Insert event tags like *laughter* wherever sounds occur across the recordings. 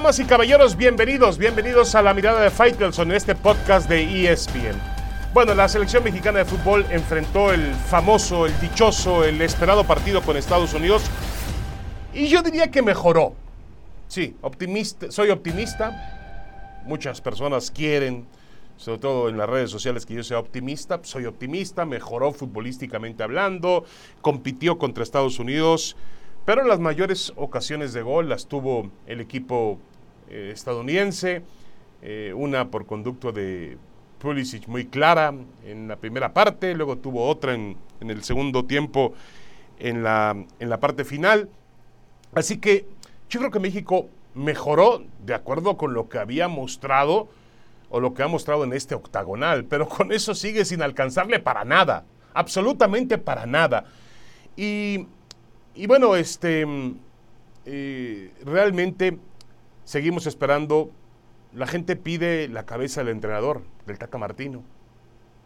Damas y caballeros, bienvenidos, bienvenidos a la mirada de Faitelson en este podcast de ESPN. Bueno, la selección mexicana de fútbol enfrentó el famoso, el dichoso, el esperado partido con Estados Unidos y yo diría que mejoró. Sí, optimista, soy optimista. Muchas personas quieren, sobre todo en las redes sociales, que yo sea optimista. Soy optimista, mejoró futbolísticamente hablando, compitió contra Estados Unidos pero las mayores ocasiones de gol las tuvo el equipo eh, estadounidense, eh, una por conducto de Pulisic muy clara en la primera parte, luego tuvo otra en, el segundo tiempo en la, en la parte final. Así que yo creo que México mejoró de acuerdo con lo que había mostrado o lo que ha mostrado en este octagonal, pero con eso sigue sin alcanzarle para nada, absolutamente para nada. Y y bueno, este, eh, realmente seguimos esperando. La gente pide la cabeza del entrenador, del Tata Martino.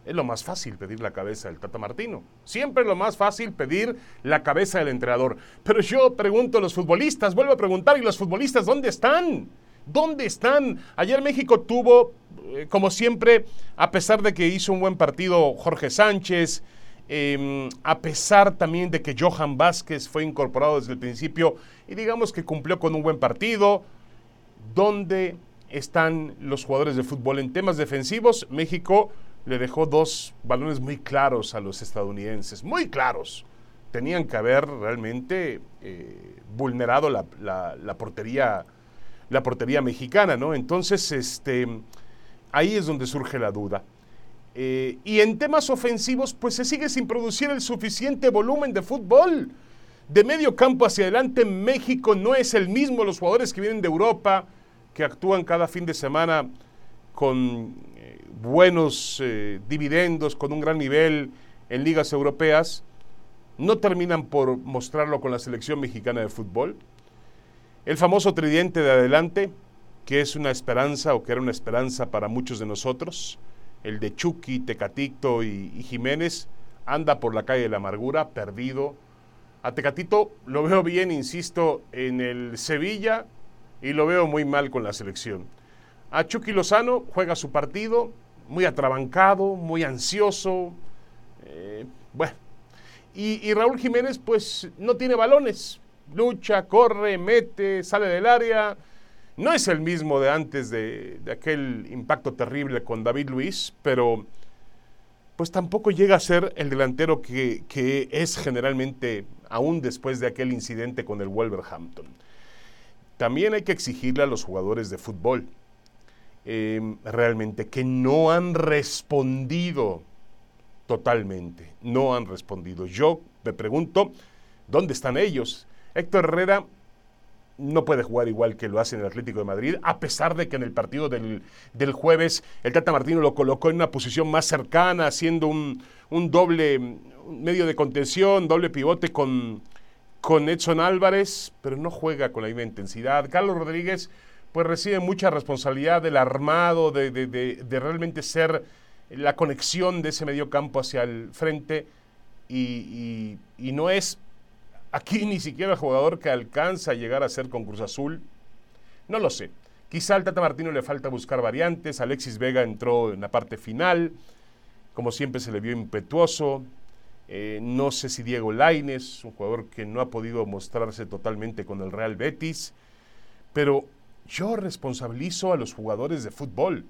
Es lo más fácil pedir la cabeza del Tata Martino. Siempre es lo más fácil pedir la cabeza del entrenador. Pero yo pregunto a los futbolistas, vuelvo a preguntar, ¿y los futbolistas dónde están? ¿Dónde están? Ayer México tuvo, eh, como siempre, a pesar de que hizo un buen partido Jorge Sánchez, Em, a pesar también de que Johan Vázquez fue incorporado desde el principio y digamos que cumplió con un buen partido, ¿dónde están los jugadores de fútbol en temas defensivos? México le dejó dos balones muy claros a los estadounidenses, muy claros. Tenían que haber realmente eh, vulnerado la, portería, la portería mexicana, ¿no? Entonces, este, ahí es donde surge la duda. Eh, y en temas ofensivos, pues se sigue sin producir el suficiente volumen de fútbol. De medio campo hacia adelante, México no es el mismo. Los jugadores que vienen de Europa, que actúan cada fin de semana con eh, buenos eh, dividendos, con un gran nivel en ligas europeas, no terminan por mostrarlo con la selección mexicana de fútbol. El famoso tridente de adelante, que es una esperanza o que era una esperanza para muchos de nosotros el de Chucky, Tecatito y, Jiménez, anda por la calle de la amargura, perdido. A Tecatito lo veo bien, insisto, en el Sevilla y lo veo muy mal con la selección. A Chucky Lozano juega su partido, muy atrabancado, muy ansioso. Eh, bueno. Y, Raúl Jiménez, pues no tiene balones. Lucha, corre, mete, sale del área no es el mismo de antes de, aquel impacto terrible con David Luis, pero pues tampoco llega a ser el delantero que, es generalmente aún después de aquel incidente con el Wolverhampton. También hay que exigirle a los jugadores de fútbol em, realmente que no han respondido totalmente, no han respondido. Yo me pregunto, ¿dónde están ellos? Héctor Herrera no puede jugar igual que lo hace en el Atlético de Madrid, a pesar de que en el partido del, jueves el Tata Martino lo colocó en una posición más cercana, haciendo un, doble medio de contención, doble pivote con, con Edson Álvarez, pero no juega con la misma intensidad. Carlos Rodríguez pues recibe mucha responsabilidad del armado, de, realmente ser la conexión de ese medio campo hacia el frente y, no es Aquí ni siquiera el jugador que alcanza a llegar a ser con Cruz Azul. No lo sé. Quizá al Tata Martino le falta buscar variantes. Alexis Vega entró en la parte final. Como siempre se le vio impetuoso. Eh, no sé si Diego Laines, un jugador que no ha podido mostrarse totalmente con el Real Betis. Pero yo responsabilizo a los jugadores de fútbol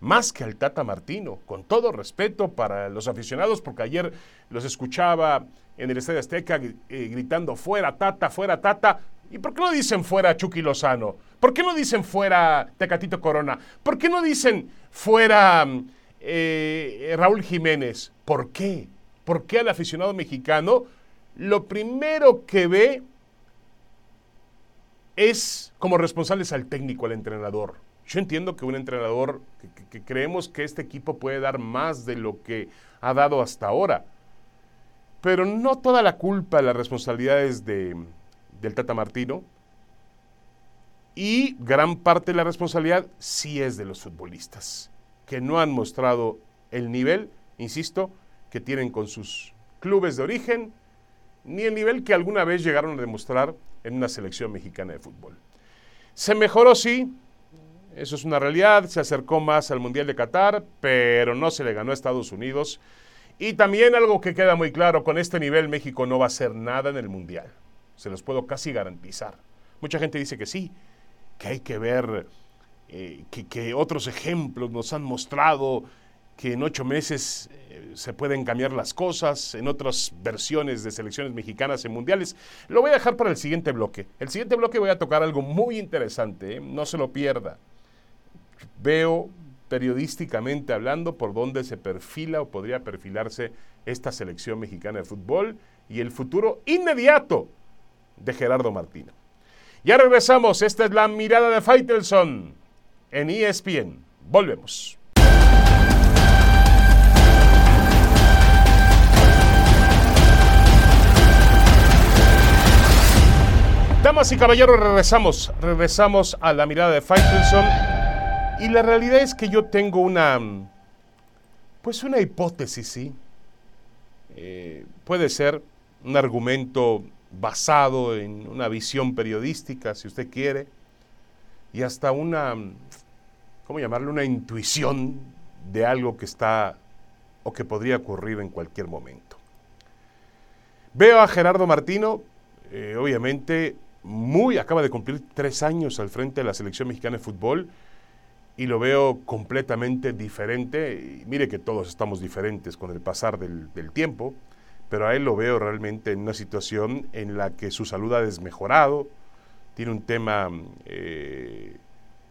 más que al Tata Martino, con todo respeto para los aficionados, porque ayer los escuchaba en el Estadio Azteca eh, gritando fuera Tata, fuera Tata. ¿Y por qué no dicen fuera Chucky Lozano? ¿Por qué no dicen fuera Tecatito Corona? ¿Por qué no dicen fuera eh, Raúl Jiménez? ¿Por qué? ¿Por qué al aficionado mexicano lo primero que ve es como responsables al técnico, al entrenador? Yo entiendo que un entrenador, que, creemos que este equipo puede dar más de lo que ha dado hasta ahora, pero no toda la culpa, las responsabilidades de, del Tata Martino, y gran parte de la responsabilidad sí es de los futbolistas, que no han mostrado el nivel, insisto, que tienen con sus clubes de origen, ni el nivel que alguna vez llegaron a demostrar en una selección mexicana de fútbol. Se mejoró, sí, eso es una realidad, se acercó más al Mundial de Qatar, pero no se le ganó a Estados Unidos. Y también algo que queda muy claro, con este nivel México no va a hacer nada en el Mundial. Se los puedo casi garantizar. Mucha gente dice que sí, que hay que ver, eh, que, otros ejemplos nos han mostrado que en ocho meses eh, se pueden cambiar las cosas, en otras versiones de selecciones mexicanas en mundiales. Lo voy a dejar para el siguiente bloque. El siguiente bloque voy a tocar algo muy interesante, ¿eh? no se lo pierda. Veo periodísticamente hablando por dónde se perfila o podría perfilarse esta selección mexicana de fútbol y el futuro inmediato de Gerardo Martino. Ya regresamos, esta es la mirada de Faitelson en ESPN. Volvemos. Damas y caballeros, regresamos, regresamos a la mirada de Faitelson y la realidad es que yo tengo una, pues una hipótesis, ¿sí? Eh, puede ser un argumento basado en una visión periodística, si usted quiere, y hasta una, ¿cómo llamarlo? Una intuición de algo que está o que podría ocurrir en cualquier momento. Veo a Gerardo Martino, eh, obviamente, muy, acaba de cumplir tres años al frente de la selección mexicana de fútbol, y lo veo completamente diferente. Mire que todos estamos diferentes con el pasar del, tiempo, pero a él lo veo realmente en una situación en la que su salud ha desmejorado, tiene un tema eh,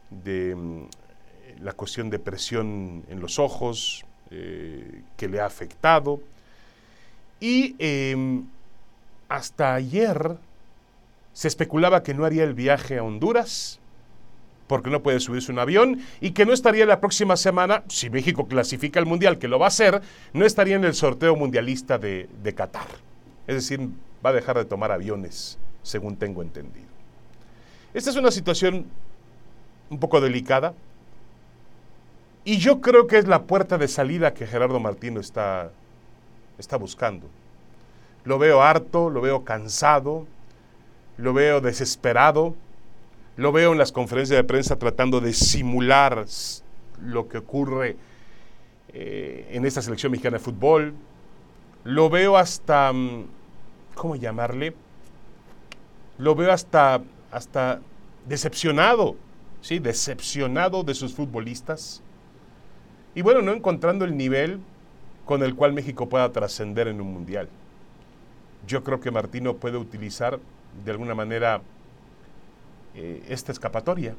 de mm, la cuestión de presión en los ojos eh, que le ha afectado. Y em, hasta ayer se especulaba que no haría el viaje a Honduras porque no puede subirse un avión y que no estaría la próxima semana, si México clasifica al Mundial, que lo va a hacer, no estaría en el sorteo mundialista de, de Qatar. Es decir, va a dejar de tomar aviones, según tengo entendido. Esta es una situación un poco delicada y yo creo que es la puerta de salida que Gerardo Martino está, está buscando. Lo veo harto, lo veo cansado, lo veo desesperado lo veo en las conferencias de prensa tratando de simular lo que ocurre eh, en esta selección mexicana de fútbol. Lo veo hasta, mm, ¿cómo llamarle? Lo veo hasta, hasta decepcionado, ¿sí? Decepcionado de sus futbolistas. Y bueno, no encontrando el nivel con el cual México pueda trascender en un mundial. Yo creo que Martino puede utilizar de alguna manera eh, esta escapatoria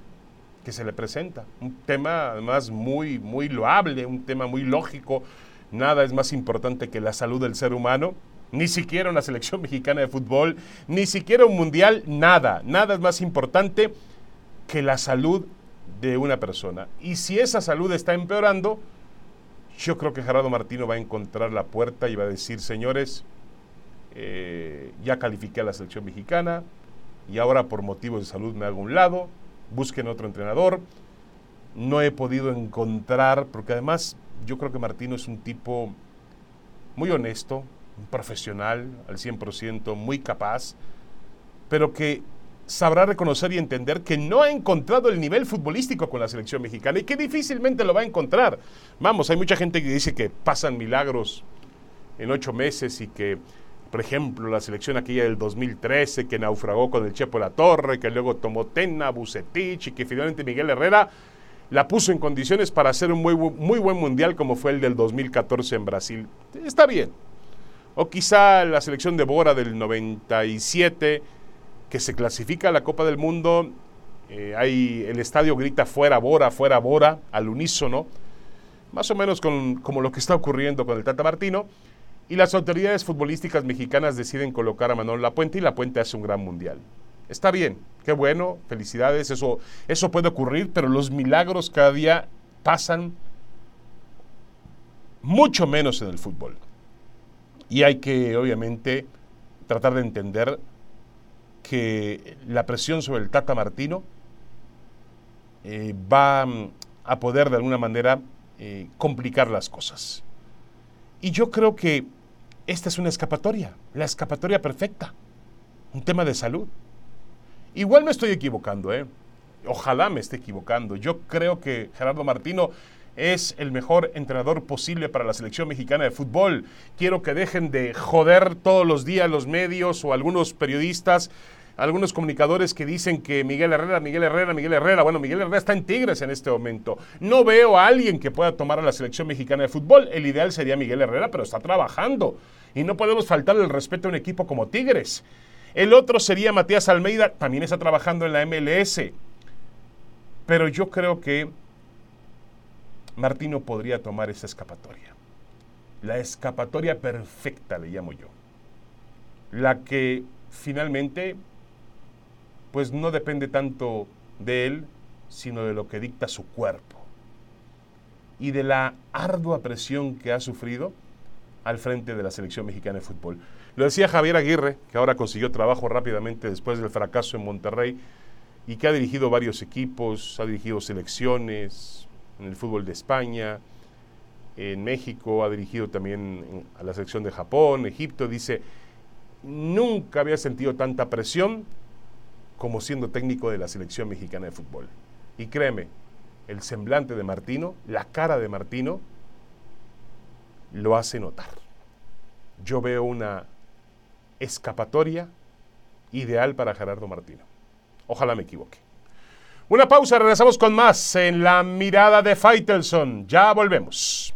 que se le presenta. Un tema además muy, muy loable, un tema muy lógico. Nada es más importante que la salud del ser humano. Ni siquiera una selección *laughs* mexicana de fútbol, ni siquiera un mundial, nada. Nada es más importante que la salud de una persona. Y si esa salud está empeorando, yo creo que Gerardo Martino va a encontrar la puerta y va a decir, señores, eh, ya califiqué a la selección mexicana, y ahora por motivos de salud me hago un lado, busquen otro entrenador. No he podido encontrar, porque además yo creo que Martino es un tipo muy honesto, un profesional al 100%, muy capaz, pero que sabrá reconocer y entender que no ha encontrado el nivel futbolístico con la selección mexicana y que difícilmente lo va a encontrar. Vamos, hay mucha gente que dice que pasan milagros en ocho meses y que por ejemplo, la selección aquella del 2013 que naufragó con el Chepo La Torre, que luego tomó Tena, Bucetich y que finalmente Miguel Herrera la puso en condiciones para hacer un muy, buen mundial como fue el del 2014 en Brasil. Está bien. O quizá la selección de Bora del 97 que se clasifica a la Copa del Mundo, eh, el estadio grita fuera Bora, fuera Bora, al unísono, más o menos con, como lo que está ocurriendo con el Tata Martino. Y las autoridades futbolísticas mexicanas deciden colocar a Manuel Lapuente y Lapuente hace un gran mundial. Está bien, qué bueno, felicidades, eso, eso puede ocurrir, pero los milagros cada día pasan mucho menos en el fútbol. Y hay que, obviamente, tratar de entender que la presión sobre el Tata Martino eh, va mm, a poder de alguna manera eh, complicar las cosas. Y yo creo que esta es una escapatoria, la escapatoria perfecta, un tema de salud. Igual me estoy equivocando, ¿eh? Ojalá me esté equivocando. Yo creo que Gerardo Martino es el mejor entrenador posible para la selección mexicana de fútbol. Quiero que dejen de joder todos los días los medios o algunos periodistas, algunos comunicadores que dicen que Miguel Herrera, Miguel Herrera, Miguel Herrera. Bueno, Miguel Herrera está en Tigres en este momento. No veo a alguien que pueda tomar a la selección mexicana de fútbol. El ideal sería Miguel Herrera, pero está trabajando. Y no podemos faltarle el respeto a un equipo como Tigres. El otro sería Matías Almeida, también está trabajando en la MLS. Pero yo creo que Martino podría tomar esa escapatoria. La escapatoria perfecta, le llamo yo. La que finalmente, pues no depende tanto de él, sino de lo que dicta su cuerpo. Y de la ardua presión que ha sufrido al frente de la selección mexicana de fútbol. Lo decía Javier Aguirre, que ahora consiguió trabajo rápidamente después del fracaso en Monterrey y que ha dirigido varios equipos, ha dirigido selecciones, en el fútbol de España, en México, ha dirigido también a la selección de Japón, Egipto, dice, nunca había sentido tanta presión como siendo técnico de la selección mexicana de fútbol. Y créeme, el semblante de Martino, la cara de Martino, lo hace notar. Yo veo una escapatoria ideal para Gerardo Martino. Ojalá me equivoque. Una pausa, regresamos con más en la mirada de Faitelson. Ya volvemos.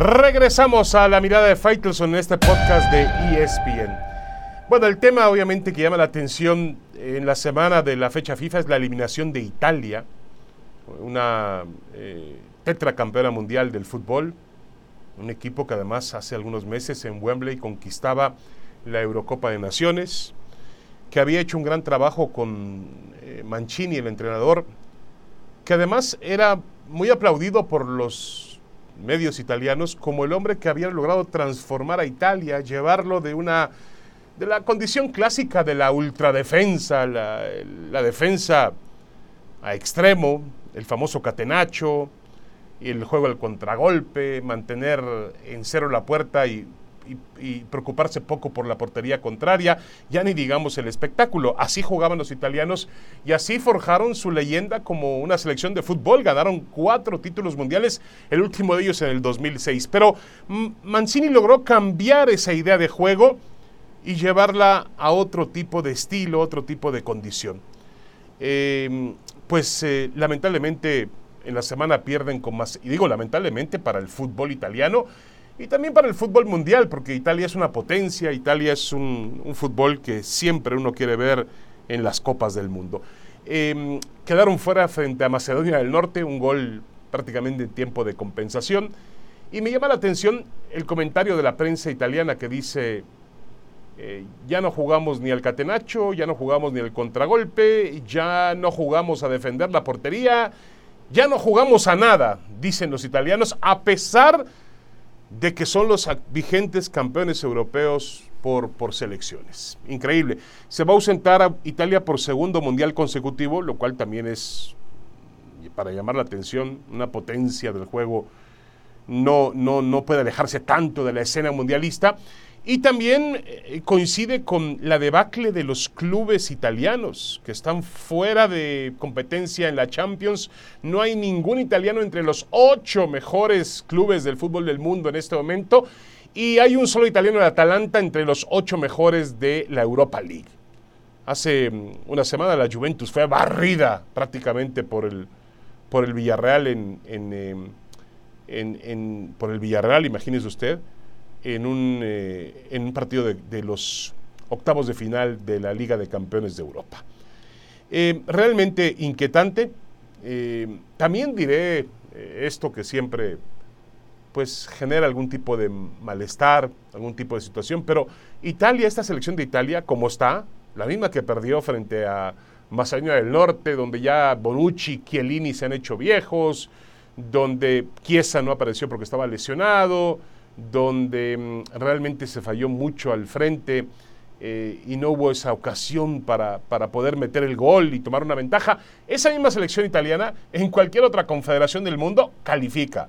Regresamos a la mirada de Faitelson en este podcast de ESPN. Bueno, el tema obviamente que llama la atención en la semana de la fecha FIFA es la eliminación de Italia, una eh, tetracampeona mundial del fútbol, un equipo que además hace algunos meses en Wembley conquistaba la Eurocopa de Naciones, que había hecho un gran trabajo con eh, Mancini, el entrenador, que además era muy aplaudido por los medios italianos como el hombre que había logrado transformar a Italia, llevarlo de una de la condición clásica de la ultradefensa, la, la defensa a extremo, el famoso catenacho, el juego del contragolpe, mantener en cero la puerta y, preocuparse poco por la portería contraria, ya ni digamos el espectáculo. Así jugaban los italianos y así forjaron su leyenda como una selección de fútbol. Ganaron cuatro títulos mundiales, el último de ellos en el 2006. Pero Mancini logró cambiar esa idea de juego y llevarla a otro tipo de estilo, otro tipo de condición. Eh, pues eh, lamentablemente en la semana pierden con más, y digo lamentablemente para el fútbol italiano y también para el fútbol mundial, porque Italia es una potencia, Italia es un, fútbol que siempre uno quiere ver en las copas del mundo. Em, quedaron fuera frente a Macedonia del Norte, un gol prácticamente en tiempo de compensación. Y me llama la atención el comentario de la prensa italiana que dice, eh, ya no jugamos ni al catenacho, ya no jugamos ni al contragolpe, ya no jugamos a defender la portería, ya no jugamos a nada, dicen los italianos, a pesar de que son los vigentes campeones europeos por, por, selecciones. Increíble. Se va a ausentar a Italia por segundo mundial consecutivo, lo cual también es, para llamar la atención, una potencia del juego. No, no, no puede alejarse tanto de la escena mundialista. Y también eh, coincide con la debacle de los clubes italianos, que están fuera de competencia en la Champions. No hay ningún italiano entre los ocho mejores clubes del fútbol del mundo en este momento. Y hay un solo italiano en Atalanta entre los ocho mejores de la Europa League. Hace mm, una semana la Juventus fue barrida prácticamente por el, por el Villarreal en, em, en, en, por el Villarreal, imagínese usted en un, eh, en un partido de, los octavos de final de la Liga de Campeones de Europa. Eh, realmente inquietante. Eh, también diré esto que siempre pues genera algún tipo de malestar, algún tipo de situación, pero Italia, esta selección de Italia, como está, la misma que perdió frente a Macedonia del Norte, donde ya Bonucci, Chiellini se han hecho viejos, donde Chiesa no apareció porque estaba lesionado, donde mm, realmente se falló mucho al frente eh, y no hubo esa ocasión para, para, poder meter el gol y tomar una ventaja. Esa misma selección italiana en cualquier otra confederación del mundo califica.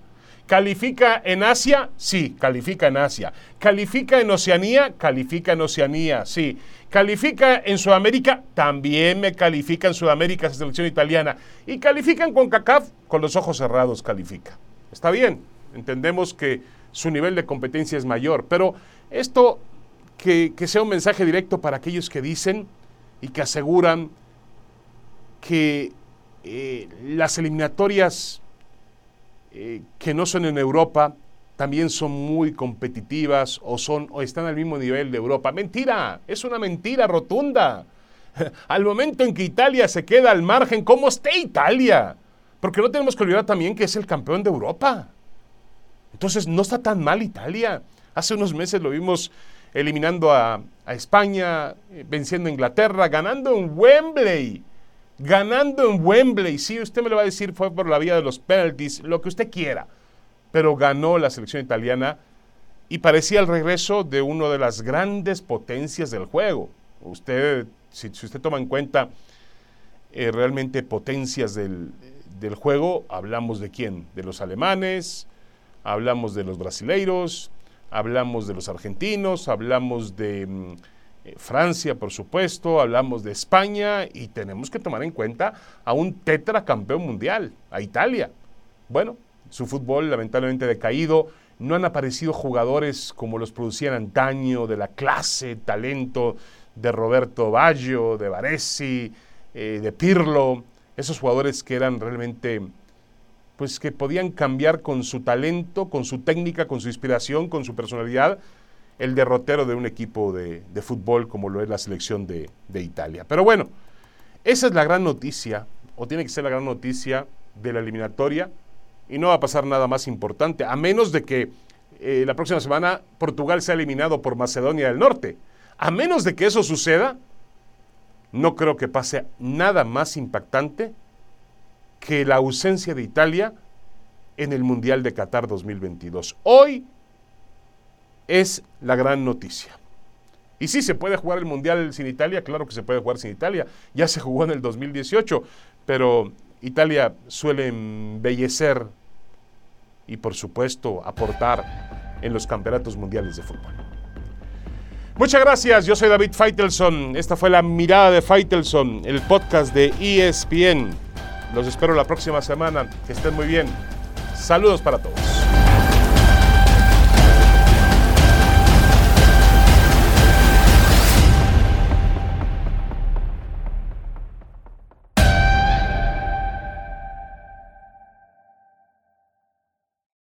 ¿Califica en Asia? Sí, califica en Asia. ¿Califica en Oceanía? Califica en Oceanía, sí. ¿Califica en Sudamérica? También me califica en Sudamérica esa selección italiana. Y califican con CACAF, con los ojos cerrados califica. Está bien, entendemos que su nivel de competencia es mayor, pero esto que, sea un mensaje directo para aquellos que dicen y que aseguran que eh, las eliminatorias eh, que no son en Europa también son muy competitivas o, son, o están al mismo nivel de Europa. Mentira, es una mentira rotunda. *laughs* Al momento en que Italia se queda al margen, ¿cómo está Italia? Porque no tenemos que olvidar también que es el campeón de Europa. Entonces no está tan mal Italia. Hace unos meses lo vimos eliminando a, España, eh, venciendo a Inglaterra, ganando en Wembley ganando en Wembley. Sí, usted me lo va a decir, fue por la vía de los penalties, lo que usted quiera. Pero ganó la selección italiana y parecía el regreso de una de las grandes potencias del juego. Usted, si, usted toma en cuenta eh, realmente potencias del, del, juego, hablamos de quién? De los alemanes, hablamos de los brasileiros, hablamos de los argentinos, hablamos de mm, eh, Francia, por supuesto, hablamos de España y tenemos que tomar en cuenta a un tetracampeón mundial, a Italia. Bueno, su fútbol lamentablemente decaído, no han aparecido jugadores como los producían antaño, de la clase, talento de Roberto Baggio, de Varesi, eh, de Pirlo, esos jugadores que eran realmente, pues que podían cambiar con su talento, con su técnica, con su inspiración, con su personalidad, el derrotero de un equipo de, fútbol como lo es la selección de, Italia. Pero bueno, esa es la gran noticia, o tiene que ser la gran noticia de la eliminatoria, y no va a pasar nada más importante, a menos de que eh, la próxima semana Portugal sea eliminado por Macedonia del Norte. A menos de que eso suceda, no creo que pase nada más impactante que la ausencia de Italia en el Mundial de Qatar 2022. Hoy es la gran noticia. Y sí, se puede jugar el Mundial sin Italia, claro que se puede jugar sin Italia. Ya se jugó en el 2018, pero Italia suele embellecer y por supuesto aportar en los campeonatos mundiales de fútbol. Muchas gracias, yo soy David Feitelson. Esta fue la mirada de Feitelson, el podcast de ESPN. Los espero la próxima semana. Que estén muy bien. Saludos para todos.